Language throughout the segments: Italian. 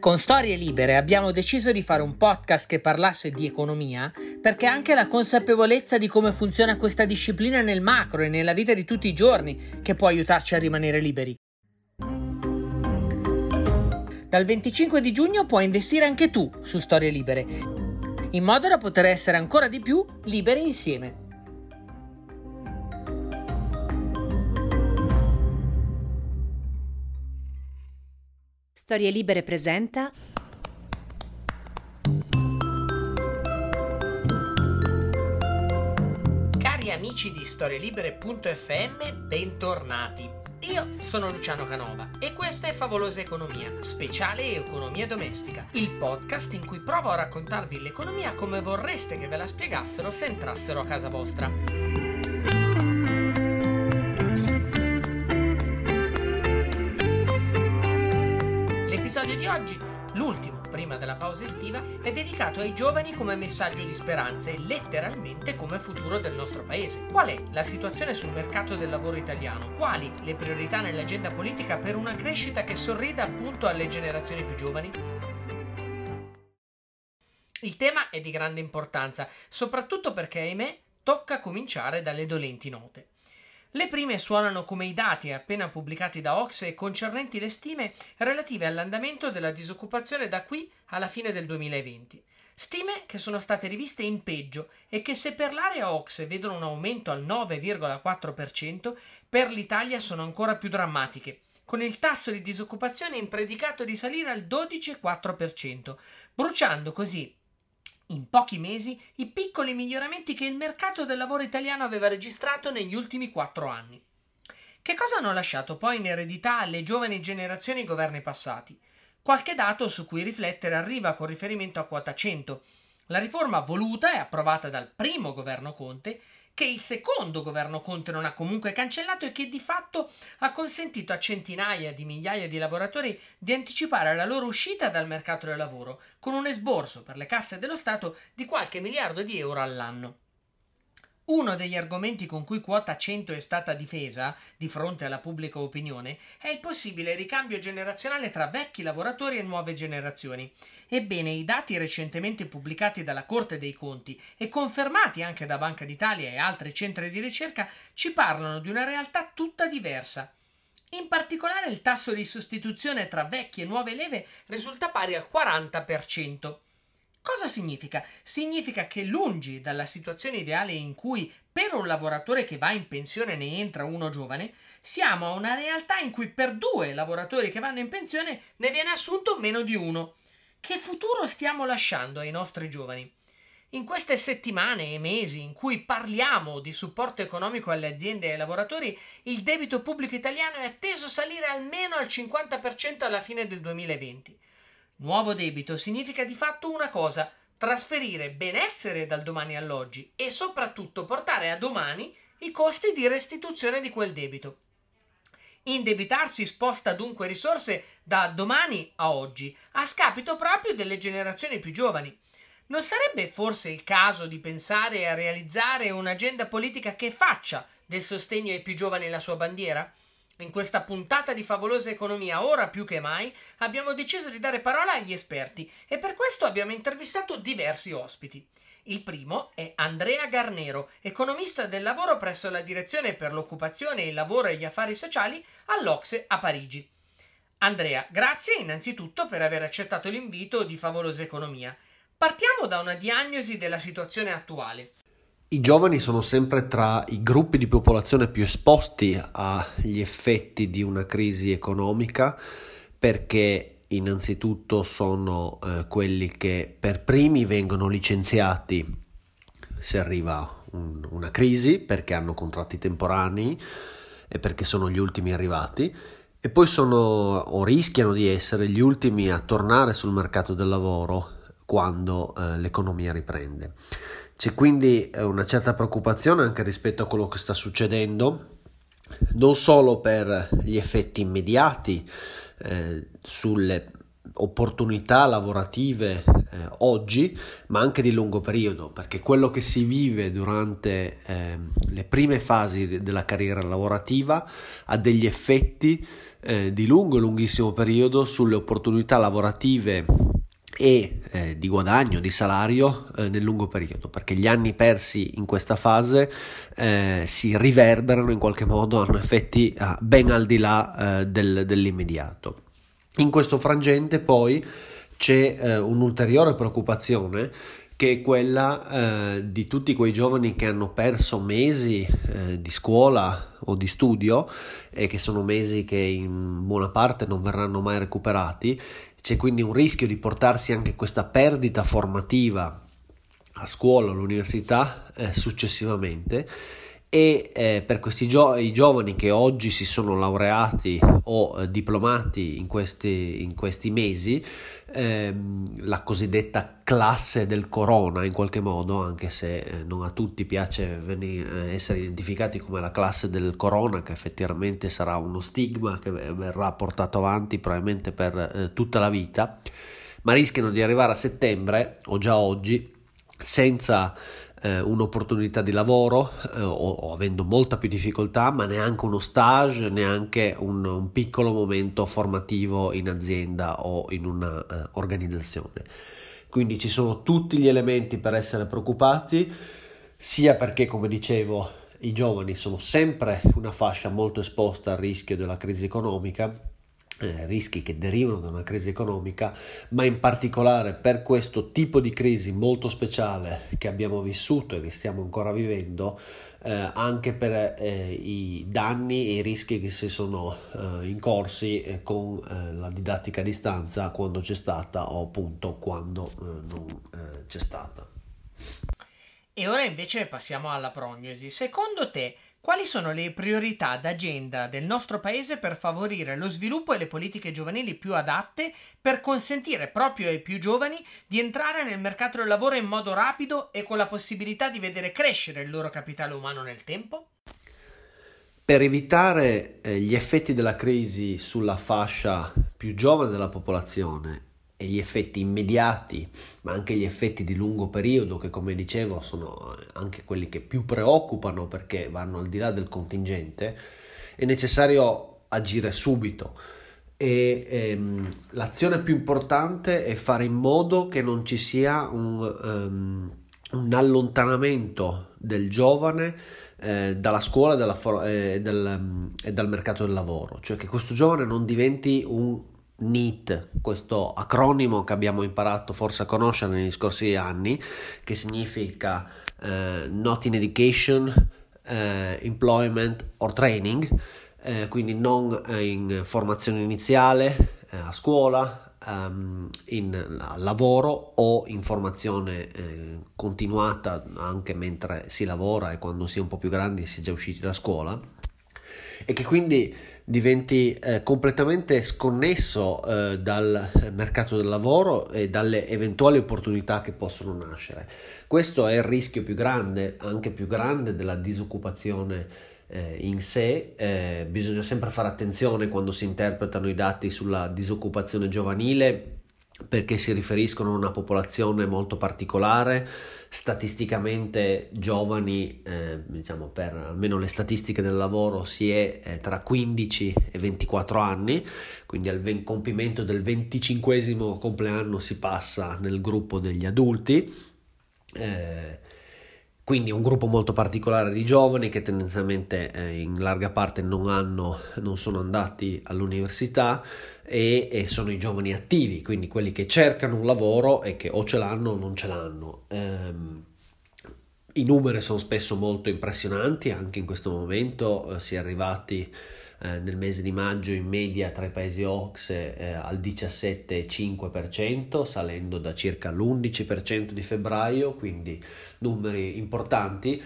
Con Storie Libere abbiamo deciso di fare un podcast che parlasse di economia perché anche la consapevolezza di come funziona questa disciplina nel macro e nella vita di tutti i giorni che può aiutarci a rimanere liberi. Dal 25 di giugno puoi investire anche tu su Storie Libere, in modo da poter essere ancora di più liberi insieme. Storie Libere presenta Cari amici di storielibere.fm, bentornati. Io sono Luciano Canova e questa è Favolosa Economia, speciale economia domestica, il podcast in cui provo a raccontarvi l'economia come vorreste che ve la spiegassero se entrassero a casa vostra. L'episodio di oggi, l'ultimo prima della pausa estiva, è dedicato ai giovani come messaggio di speranza e letteralmente come futuro del nostro paese. Qual è la situazione sul mercato del lavoro italiano? Quali le priorità nell'agenda politica per una crescita che sorrida appunto alle generazioni più giovani? Il tema è di grande importanza, soprattutto perché, ahimè, tocca cominciare dalle dolenti note. Le prime suonano come i dati appena pubblicati da Ocse concernenti le stime relative all'andamento della disoccupazione da qui alla fine del 2020. Stime che sono state riviste in peggio e che se per l'area Ocse vedono un aumento al 9,4%, per l'Italia sono ancora più drammatiche, con il tasso di disoccupazione impredicato di salire al 12,4%, bruciando così in pochi mesi i piccoli miglioramenti che il mercato del lavoro italiano aveva registrato negli ultimi quattro anni. Che cosa hanno lasciato poi in eredità alle giovani generazioni i governi passati? Qualche dato su cui riflettere arriva con riferimento a quota 100, la riforma voluta e approvata dal primo governo Conte che il secondo governo Conte non ha comunque cancellato e che di fatto ha consentito a centinaia di migliaia di lavoratori di anticipare la loro uscita dal mercato del lavoro, con un esborso per le casse dello Stato di qualche miliardo di euro all'anno. Uno degli argomenti con cui quota 100 è stata difesa di fronte alla pubblica opinione è il possibile ricambio generazionale tra vecchi lavoratori e nuove generazioni. Ebbene, i dati recentemente pubblicati dalla Corte dei Conti e confermati anche da Banca d'Italia e altri centri di ricerca ci parlano di una realtà tutta diversa. In particolare il tasso di sostituzione tra vecchie e nuove leve risulta pari al 40%. Cosa significa? Significa che lungi dalla situazione ideale in cui per un lavoratore che va in pensione ne entra uno giovane, siamo a una realtà in cui per due lavoratori che vanno in pensione ne viene assunto meno di uno. Che futuro stiamo lasciando ai nostri giovani? In queste settimane e mesi in cui parliamo di supporto economico alle aziende e ai lavoratori, il debito pubblico italiano è atteso a salire almeno al 50% alla fine del 2020. Nuovo debito significa di fatto una cosa, trasferire benessere dal domani all'oggi e soprattutto portare a domani i costi di restituzione di quel debito. Indebitarsi sposta dunque risorse da domani a oggi, a scapito proprio delle generazioni più giovani. Non sarebbe forse il caso di pensare a realizzare un'agenda politica che faccia del sostegno ai più giovani la sua bandiera? In questa puntata di Favolosa Economia, ora più che mai, abbiamo deciso di dare parola agli esperti e per questo abbiamo intervistato diversi ospiti. Il primo è Andrea Garnero, economista del lavoro presso la Direzione per l'Occupazione, il Lavoro e gli Affari Sociali all'Ocse a Parigi. Andrea, grazie innanzitutto per aver accettato l'invito di Favolosa Economia. Partiamo da una diagnosi della situazione attuale. I giovani sono sempre tra i gruppi di popolazione più esposti agli effetti di una crisi economica perché innanzitutto sono eh, quelli che per primi vengono licenziati se arriva un, una crisi perché hanno contratti temporanei e perché sono gli ultimi arrivati e poi sono o rischiano di essere gli ultimi a tornare sul mercato del lavoro quando eh, l'economia riprende. C'è quindi eh, una certa preoccupazione anche rispetto a quello che sta succedendo, non solo per gli effetti immediati eh, sulle opportunità lavorative eh, oggi, ma anche di lungo periodo, perché quello che si vive durante eh, le prime fasi della carriera lavorativa ha degli effetti eh, di lungo e lunghissimo periodo sulle opportunità lavorative e eh, di guadagno, di salario eh, nel lungo periodo, perché gli anni persi in questa fase eh, si riverberano in qualche modo, hanno effetti ah, ben al di là eh, del, dell'immediato. In questo frangente poi c'è eh, un'ulteriore preoccupazione che è quella eh, di tutti quei giovani che hanno perso mesi eh, di scuola o di studio e che sono mesi che in buona parte non verranno mai recuperati. C'è quindi un rischio di portarsi anche questa perdita formativa a scuola, all'università eh, successivamente e eh, per questi gio- giovani che oggi si sono laureati o eh, diplomati in questi, in questi mesi, ehm, la cosiddetta classe del corona in qualche modo, anche se eh, non a tutti piace venire, eh, essere identificati come la classe del corona, che effettivamente sarà uno stigma che verrà portato avanti probabilmente per eh, tutta la vita, ma rischiano di arrivare a settembre o già oggi senza eh, un'opportunità di lavoro eh, o, o, avendo molta più difficoltà, ma neanche uno stage, neanche un, un piccolo momento formativo in azienda o in un'organizzazione. Eh, Quindi ci sono tutti gli elementi per essere preoccupati, sia perché, come dicevo, i giovani sono sempre una fascia molto esposta al rischio della crisi economica eh, rischi che derivano da una crisi economica, ma in particolare per questo tipo di crisi molto speciale che abbiamo vissuto e che stiamo ancora vivendo, eh, anche per eh, i danni e i rischi che si sono eh, incorsi eh, con la didattica a distanza quando c'è stata o appunto quando non c'è stata. E ora invece passiamo alla prognosi. Secondo te quali sono le priorità d'agenda del nostro Paese per favorire lo sviluppo e le politiche giovanili più adatte per consentire proprio ai più giovani di entrare nel mercato del lavoro in modo rapido e con la possibilità di vedere crescere il loro capitale umano nel tempo? Per evitare eh, gli effetti della crisi sulla fascia più giovane della popolazione e gli effetti immediati, ma anche gli effetti di lungo periodo, che come dicevo sono anche quelli che più preoccupano perché vanno al di là del contingente, è necessario agire subito. E ehm, l'azione più importante è fare in modo che non ci sia un, um, un allontanamento del giovane eh, dalla scuola e, eh, del, um, e dal mercato del lavoro, cioè che questo giovane non diventi un NEET, questo acronimo che abbiamo imparato forse a conoscere negli scorsi anni, che significa uh, Not in Education, uh, Employment or Training, uh, quindi non in formazione iniziale a scuola, um, in lavoro o in formazione continuata anche mentre si lavora e quando si è un po' più grandi si è già usciti da scuola. E che quindi diventi eh, completamente sconnesso eh, dal mercato del lavoro e dalle eventuali opportunità che possono nascere. Questo è il rischio più grande, anche più grande della disoccupazione eh, in sé. Eh, bisogna sempre fare attenzione quando si interpretano i dati sulla disoccupazione giovanile perché si riferiscono a una popolazione molto particolare, statisticamente giovani, eh, diciamo per almeno le statistiche del lavoro, si è eh, tra 15 e 24 anni, quindi al ven- compimento del 25 compleanno si passa nel gruppo degli adulti. Eh, quindi un gruppo molto particolare di giovani che tendenzialmente eh, in larga parte non, hanno, non sono andati all'università e, e, sono i giovani attivi, quindi quelli che cercano un lavoro e che o ce l'hanno o non ce l'hanno. Um, I numeri sono spesso molto impressionanti, anche in questo momento eh, si è arrivati eh, nel mese di maggio in media tra i paesi OXE eh, al 17,5%, salendo da circa l'11% di febbraio, quindi numeri importanti,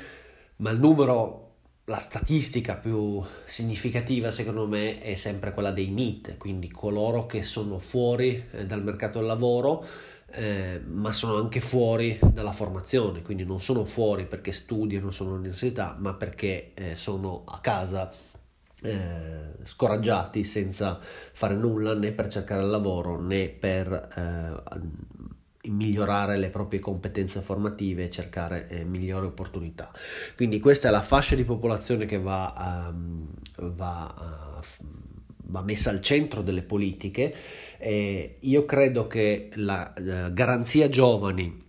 ma il numero la statistica più significativa secondo me è sempre quella dei NEET, quindi coloro che sono fuori eh, dal mercato del lavoro, eh, ma sono anche fuori dalla formazione, quindi non sono fuori perché studiano, sono all'università, ma perché eh, sono a casa eh, scoraggiati senza fare nulla né per cercare lavoro né per eh, migliorare le proprie competenze formative e cercare eh, migliori opportunità. Quindi questa è la fascia di popolazione che va, um, va, uh, va messa al centro delle politiche. Eh, io credo che la eh, garanzia giovani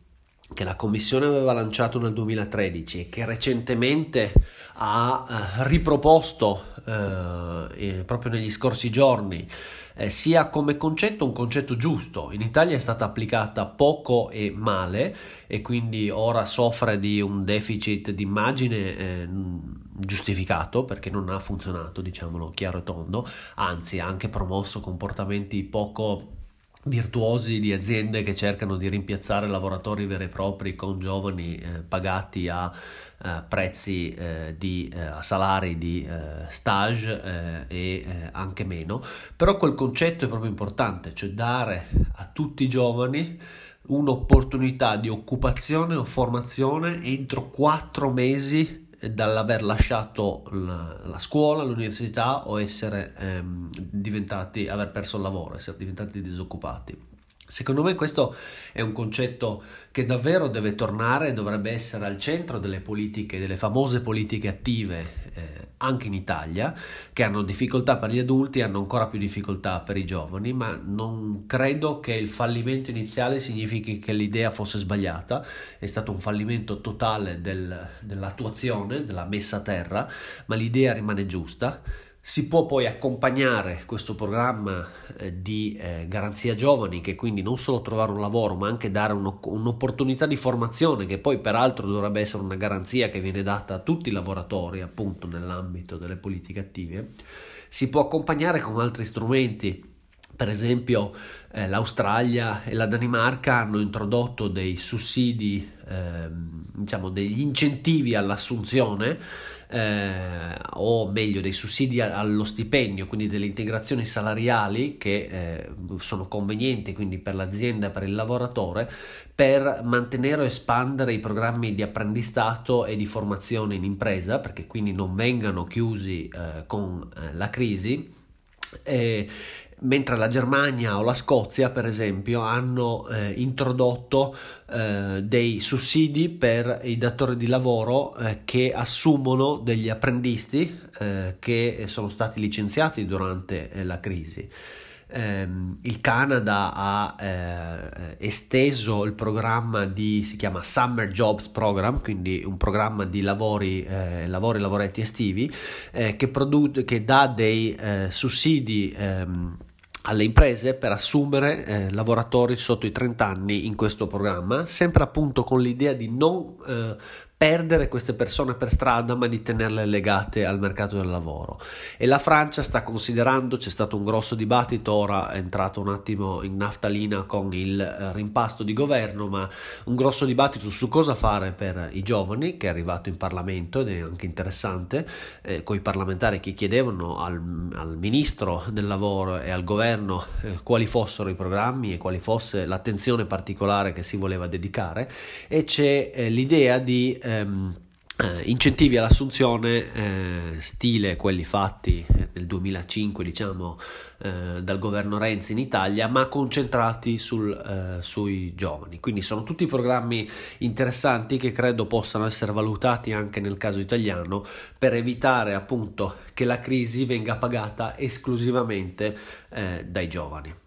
che la Commissione aveva lanciato nel 2013 e che recentemente ha eh, riproposto eh, proprio negli scorsi giorni, eh, sia come concetto un concetto giusto. In Italia è stata applicata poco e male e quindi ora soffre di un deficit d'immagine eh, giustificato perché non ha funzionato, diciamolo chiaro e tondo, anzi ha anche promosso comportamenti poco virtuosi di aziende che cercano di rimpiazzare lavoratori veri e propri con giovani eh, pagati a eh, prezzi eh, di eh, salari di eh, stage eh, e anche meno però quel concetto è proprio importante cioè dare a tutti i giovani un'opportunità di occupazione o formazione entro quattro mesi dall'aver lasciato la, la, scuola, l'università o essere ehm, diventati, aver perso il lavoro, essere diventati disoccupati. Secondo me questo è un concetto che davvero deve tornare e dovrebbe essere al centro delle politiche, delle famose politiche attive eh, anche in Italia, che hanno difficoltà per gli adulti e hanno ancora più difficoltà per i giovani, ma non credo che il fallimento iniziale significhi che l'idea fosse sbagliata, è stato un fallimento totale del, dell'attuazione, della messa a terra, ma l'idea rimane giusta. Si può poi accompagnare questo programma eh, di eh, garanzia giovani, che quindi non solo trovare un lavoro, ma anche dare un, un'opportunità di formazione, che poi peraltro dovrebbe essere una garanzia che viene data a tutti i lavoratori, appunto nell'ambito delle politiche attive. Si può accompagnare con altri strumenti. Per esempio, eh, l'Australia e la Danimarca hanno introdotto dei sussidi, ehm, diciamo degli incentivi all'assunzione eh, o meglio dei sussidi allo stipendio, quindi delle integrazioni salariali che eh, sono convenienti quindi per l'azienda e per il lavoratore per mantenere o espandere i programmi di apprendistato e di formazione in impresa perché quindi non vengano chiusi eh, con eh, la crisi. E, mentre la Germania o la Scozia, per esempio, hanno eh, introdotto eh, dei sussidi per i datori di lavoro eh, che assumono degli apprendisti eh, che sono stati licenziati durante eh, la crisi. Ehm, il Canada ha eh, esteso il programma di si chiama Summer Jobs Program, quindi un programma di lavori, lavori lavoretti estivi che, produ- che dà dei sussidi ehm, alle imprese per assumere eh, lavoratori sotto i 30 anni in questo programma, sempre appunto con l'idea di non eh, perdere queste persone per strada ma di tenerle legate al mercato del lavoro. E la Francia sta considerando c'è stato un grosso dibattito ora è entrato un attimo in naftalina con il eh, rimpasto di governo ma un grosso dibattito su cosa fare per i giovani che è arrivato in Parlamento ed è anche interessante eh, con i parlamentari che chiedevano al, al, ministro del lavoro e al governo eh, quali fossero i programmi e quali fosse l'attenzione particolare che si voleva dedicare. E c'è eh, l'idea di ehm, eh, incentivi all'assunzione eh, stile quelli fatti nel 2005 diciamo eh, dal governo Renzi in Italia ma concentrati sul, eh, sui giovani. Quindi sono tutti programmi interessanti che credo possano essere valutati anche nel caso italiano per evitare appunto che la crisi venga pagata esclusivamente eh, dai giovani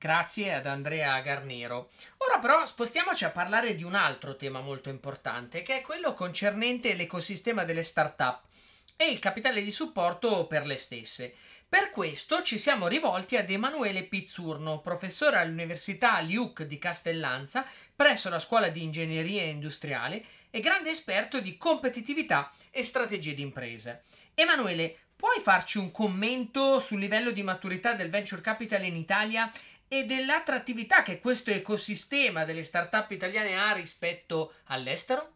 Grazie ad Andrea Garnero. Ora però spostiamoci a parlare di un altro tema molto importante, che è quello concernente l'ecosistema delle start-up e il capitale di supporto per le stesse. Per questo ci siamo rivolti ad Emanuele Pizzurno, professore all'Università LIUC di Castellanza presso la Scuola di Ingegneria Industriale e grande esperto di competitività e strategie di imprese. Emanuele, puoi farci un commento sul livello di maturità del venture capital in Italia e dell'attrattività che questo ecosistema delle start-up italiane ha rispetto all'estero?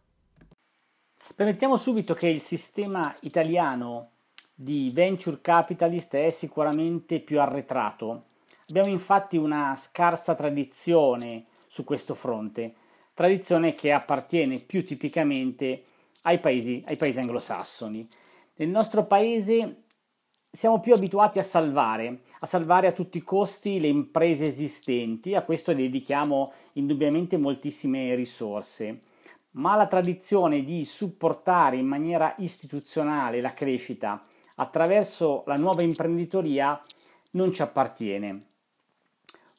Permettiamo subito che il sistema italiano di venture capitalist è sicuramente più arretrato. Abbiamo infatti una scarsa tradizione su questo fronte, tradizione che appartiene più tipicamente ai paesi, ai paesi anglosassoni. Nel nostro paese siamo più abituati a salvare, a salvare a tutti i costi le imprese esistenti, a questo dedichiamo indubbiamente moltissime risorse, ma la tradizione di supportare in maniera istituzionale la crescita attraverso la nuova imprenditoria non ci appartiene.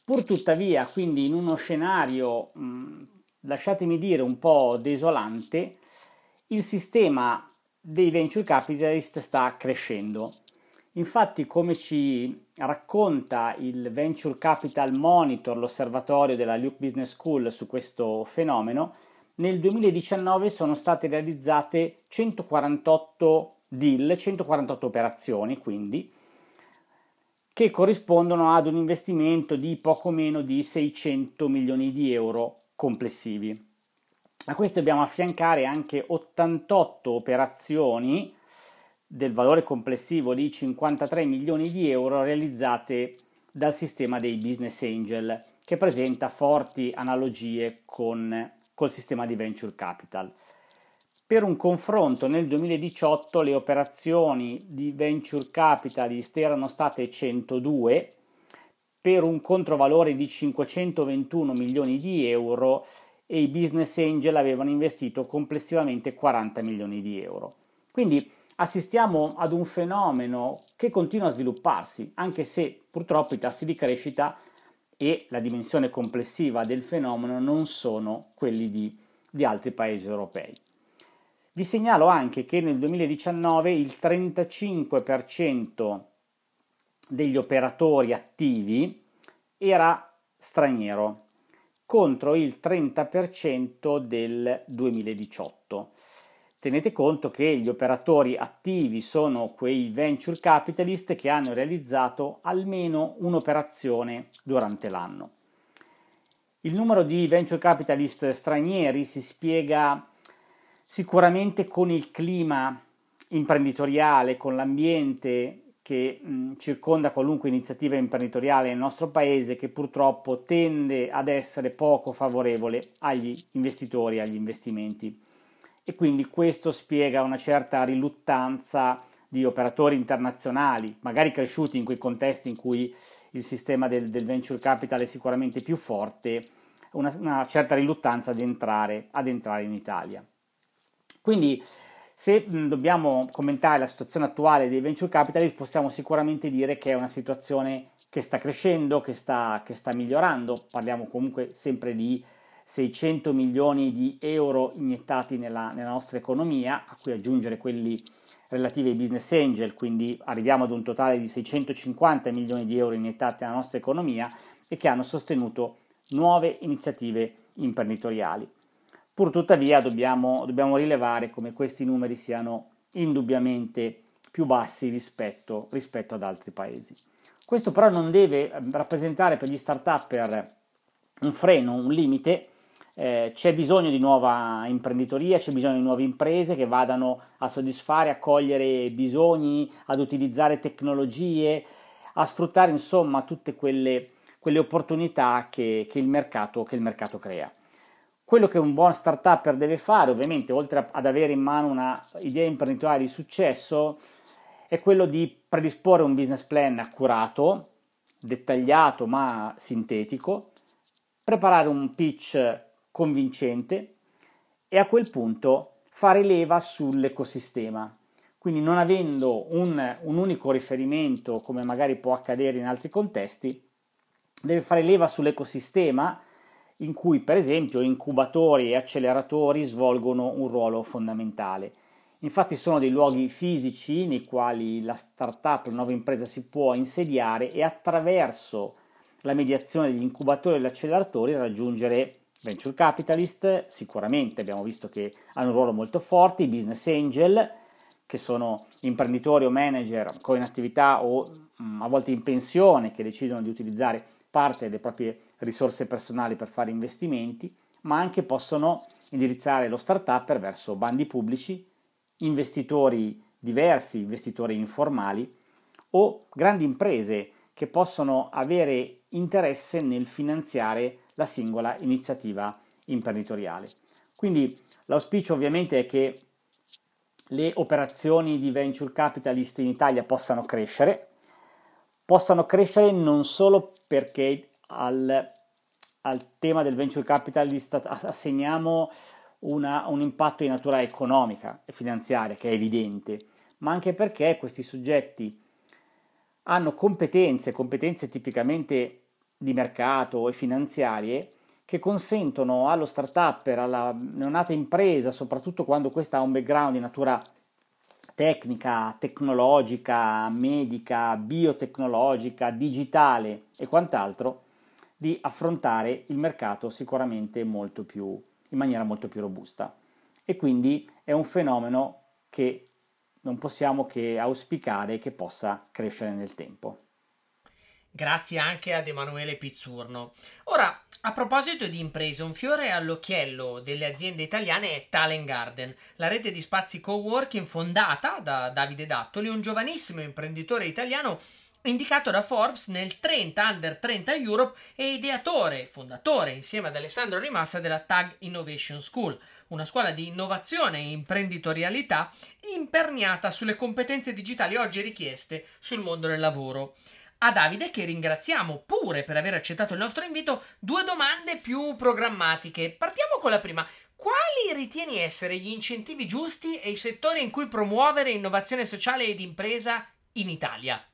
Pur tuttavia, quindi in uno scenario, mh, lasciatemi dire, un po' desolante, il sistema dei venture capitalist sta crescendo. Infatti, come ci racconta il Venture Capital Monitor, l'osservatorio della Luke Business School su questo fenomeno, nel 2019 sono state realizzate 148 deal, 148 operazioni, quindi, che corrispondono ad un investimento di poco meno di 600 milioni di euro complessivi. A questo dobbiamo affiancare anche 88 operazioni del valore complessivo di 53 milioni di euro realizzate dal sistema dei business angel, che presenta forti analogie con col sistema di venture capital. Per un confronto nel 2018 le operazioni di venture capitalist erano state 102 per un controvalore di 521 milioni di euro e i business angel avevano investito complessivamente 40 milioni di euro. Quindi assistiamo ad un fenomeno che continua a svilupparsi, anche se purtroppo i tassi di crescita e la dimensione complessiva del fenomeno non sono quelli di, di altri paesi europei. Vi segnalo anche che nel 2019 il 35% degli operatori attivi era straniero contro il 30% del 2018. Tenete conto che gli operatori attivi sono quei venture capitalist che hanno realizzato almeno un'operazione durante l'anno. Il numero di venture capitalist stranieri si spiega sicuramente con il clima imprenditoriale, con l'ambiente che mh, circonda qualunque iniziativa imprenditoriale nel nostro paese che purtroppo tende ad essere poco favorevole agli investitori, agli investimenti. E quindi questo spiega una certa riluttanza di operatori internazionali, magari cresciuti in quei contesti in cui il sistema del, del venture capital è sicuramente più forte, una, una certa riluttanza ad entrare, ad entrare in Italia. Quindi se dobbiamo commentare la situazione attuale dei venture capitalist possiamo sicuramente dire che è una situazione che sta crescendo, che sta, che sta migliorando, parliamo comunque sempre di 600 milioni di euro iniettati nella, nella nostra economia, a cui aggiungere quelli relativi ai business angel, quindi arriviamo ad un totale di 650 milioni di euro iniettati nella nostra economia e che hanno sostenuto nuove iniziative imprenditoriali. Pur tuttavia dobbiamo, dobbiamo rilevare come questi numeri siano indubbiamente più bassi rispetto, rispetto ad altri paesi. Questo però non deve rappresentare per gli start-up un freno, un limite, eh, c'è bisogno di nuova imprenditoria, c'è bisogno di nuove imprese che vadano a soddisfare, a cogliere bisogni, ad utilizzare tecnologie, a sfruttare insomma tutte quelle, quelle opportunità che, che, il mercato, che il mercato crea. Quello che un buon start-up deve fare, ovviamente, oltre ad avere in mano un'idea imprenditoriale di successo, è quello di predisporre un business plan accurato, dettagliato ma sintetico, preparare un pitch convincente e a quel punto fare leva sull'ecosistema. Quindi non avendo un, un unico riferimento, come magari può accadere in altri contesti, deve fare leva sull'ecosistema in cui per esempio incubatori e acceleratori svolgono un ruolo fondamentale. Infatti sono dei luoghi fisici nei quali la startup, la nuova impresa si può insediare e attraverso la mediazione degli incubatori e degli acceleratori raggiungere venture capitalist, sicuramente abbiamo visto che hanno un ruolo molto forte, i business angel, che sono imprenditori o manager con attività o mm, a volte in pensione che decidono di utilizzare parte delle proprie risorse personali per fare investimenti, ma anche possono indirizzare lo startup verso bandi pubblici, investitori diversi, investitori informali o grandi imprese che possono avere interesse nel finanziare la singola iniziativa imprenditoriale. Quindi l'auspicio ovviamente è che le operazioni di venture capitalist in Italia possano crescere, possano crescere non solo perché al, al tema del venture capitalist assegniamo una, un impatto di natura economica e finanziaria che è evidente, ma anche perché questi soggetti hanno competenze, competenze tipicamente di mercato e finanziarie, che consentono allo start-up, alla neonata impresa, soprattutto quando questa ha un background di natura tecnica, tecnologica, medica, biotecnologica, digitale e quant'altro, di affrontare il mercato sicuramente molto più, in maniera molto più robusta. E quindi è un fenomeno che non possiamo che auspicare che possa crescere nel tempo. Grazie anche ad Emanuele Pizzurno. Ora, a proposito di imprese, un fiore all'occhiello delle aziende italiane è Talent Garden, la rete di spazi co-working fondata da Davide Dattoli, un giovanissimo imprenditore italiano indicato da Forbes nel 30 Under 30 Europe e ideatore fondatore insieme ad Alessandro Rimassa della Tag Innovation School, una scuola di innovazione e imprenditorialità imperniata sulle competenze digitali oggi richieste sul mondo del lavoro. A Davide, che ringraziamo pure per aver accettato il nostro invito, due domande più programmatiche. Partiamo con la prima. Quali ritieni essere gli incentivi giusti e i settori in cui promuovere innovazione sociale ed impresa in Italia?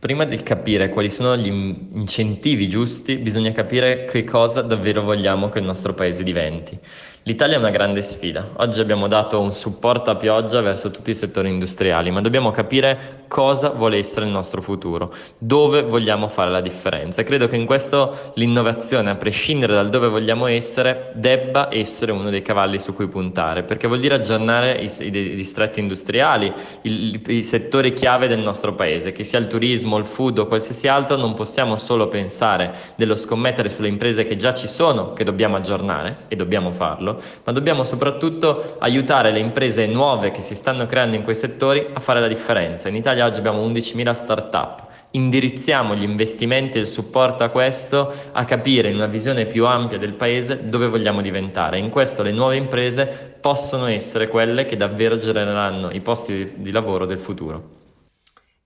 Prima di capire quali sono gli incentivi giusti, bisogna capire che cosa davvero vogliamo che il nostro paese diventi. L'Italia è una grande sfida. Oggi abbiamo dato un supporto a pioggia verso tutti i settori industriali, ma dobbiamo capire cosa vuole essere il nostro futuro, dove vogliamo fare la differenza. Credo che in questo l'innovazione, a prescindere dal dove vogliamo essere, debba essere uno dei cavalli su cui puntare, perché vuol dire aggiornare i, i, i distretti industriali, i, i settori chiave del nostro paese, che sia il turismo, il food o qualsiasi altro, non possiamo solo pensare dello scommettere sulle imprese che già ci sono, che dobbiamo aggiornare e dobbiamo farlo ma dobbiamo soprattutto aiutare le imprese nuove che si stanno creando in quei settori a fare la differenza. In Italia oggi abbiamo 11.000 start-up. Indirizziamo gli investimenti e il supporto a questo a capire in una visione più ampia del paese dove vogliamo diventare. In questo le nuove imprese possono essere quelle che davvero genereranno i posti di lavoro del futuro.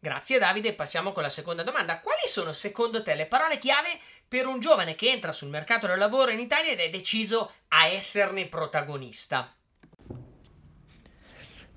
Grazie Davide, passiamo con la seconda domanda. Quali sono secondo te le parole chiave per un giovane che entra sul mercato del lavoro in Italia ed è deciso a esserne protagonista?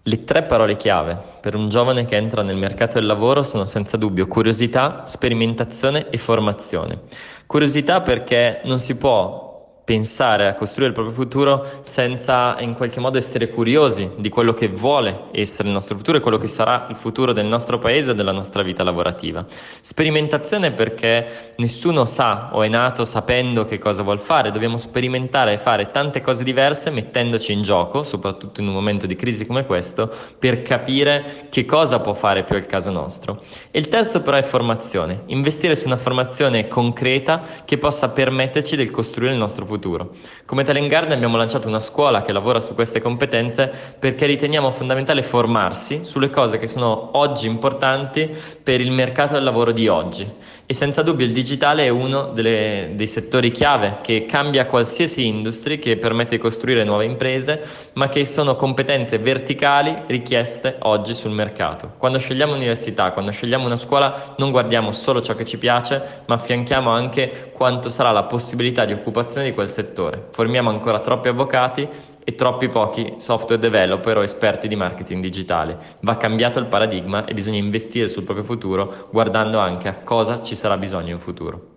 Le tre parole chiave per un giovane che entra nel mercato del lavoro sono senza dubbio curiosità, sperimentazione e formazione. Curiosità perché non si può pensare a costruire il proprio futuro senza in qualche modo essere curiosi di quello che vuole essere il nostro futuro e quello che sarà il futuro del nostro paese e della nostra vita lavorativa. Sperimentazione perché nessuno sa o è nato sapendo che cosa vuol fare, dobbiamo sperimentare e fare tante cose diverse mettendoci in gioco, soprattutto in un momento di crisi come questo, per capire che cosa può fare più al caso nostro. E il terzo però è formazione, investire su una formazione concreta che possa permetterci di costruire il nostro futuro futuro. Come Talent Garden abbiamo lanciato una scuola che lavora su queste competenze perché riteniamo fondamentale formarsi sulle cose che sono oggi importanti per il mercato del lavoro di oggi. E senza dubbio il digitale è uno delle, dei settori chiave che cambia qualsiasi industria, che permette di costruire nuove imprese, ma che sono competenze verticali richieste oggi sul mercato. Quando scegliamo università, quando scegliamo una scuola, non guardiamo solo ciò che ci piace, ma affianchiamo anche quanto sarà la possibilità di occupazione di quel settore. Formiamo ancora troppi avvocati e troppi pochi software developer o esperti di marketing digitale. Va cambiato il paradigma e bisogna investire sul proprio futuro guardando anche a cosa ci sarà bisogno in futuro.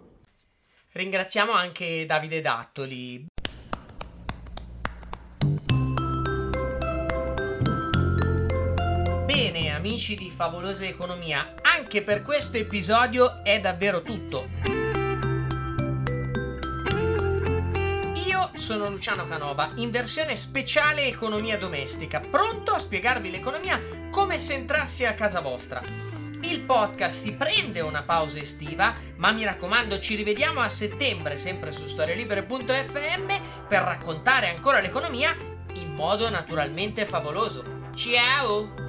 Ringraziamo anche Davide Dattoli. Bene amici di Favolosa Economia, anche per questo episodio è davvero tutto. Sono Luciano Canova, in versione speciale economia domestica, pronto a spiegarvi l'economia come se entrassi a casa vostra. Il podcast si prende una pausa estiva, ma mi raccomando ci rivediamo a settembre sempre su storielibere.fm per raccontare ancora l'economia in modo naturalmente favoloso. Ciao!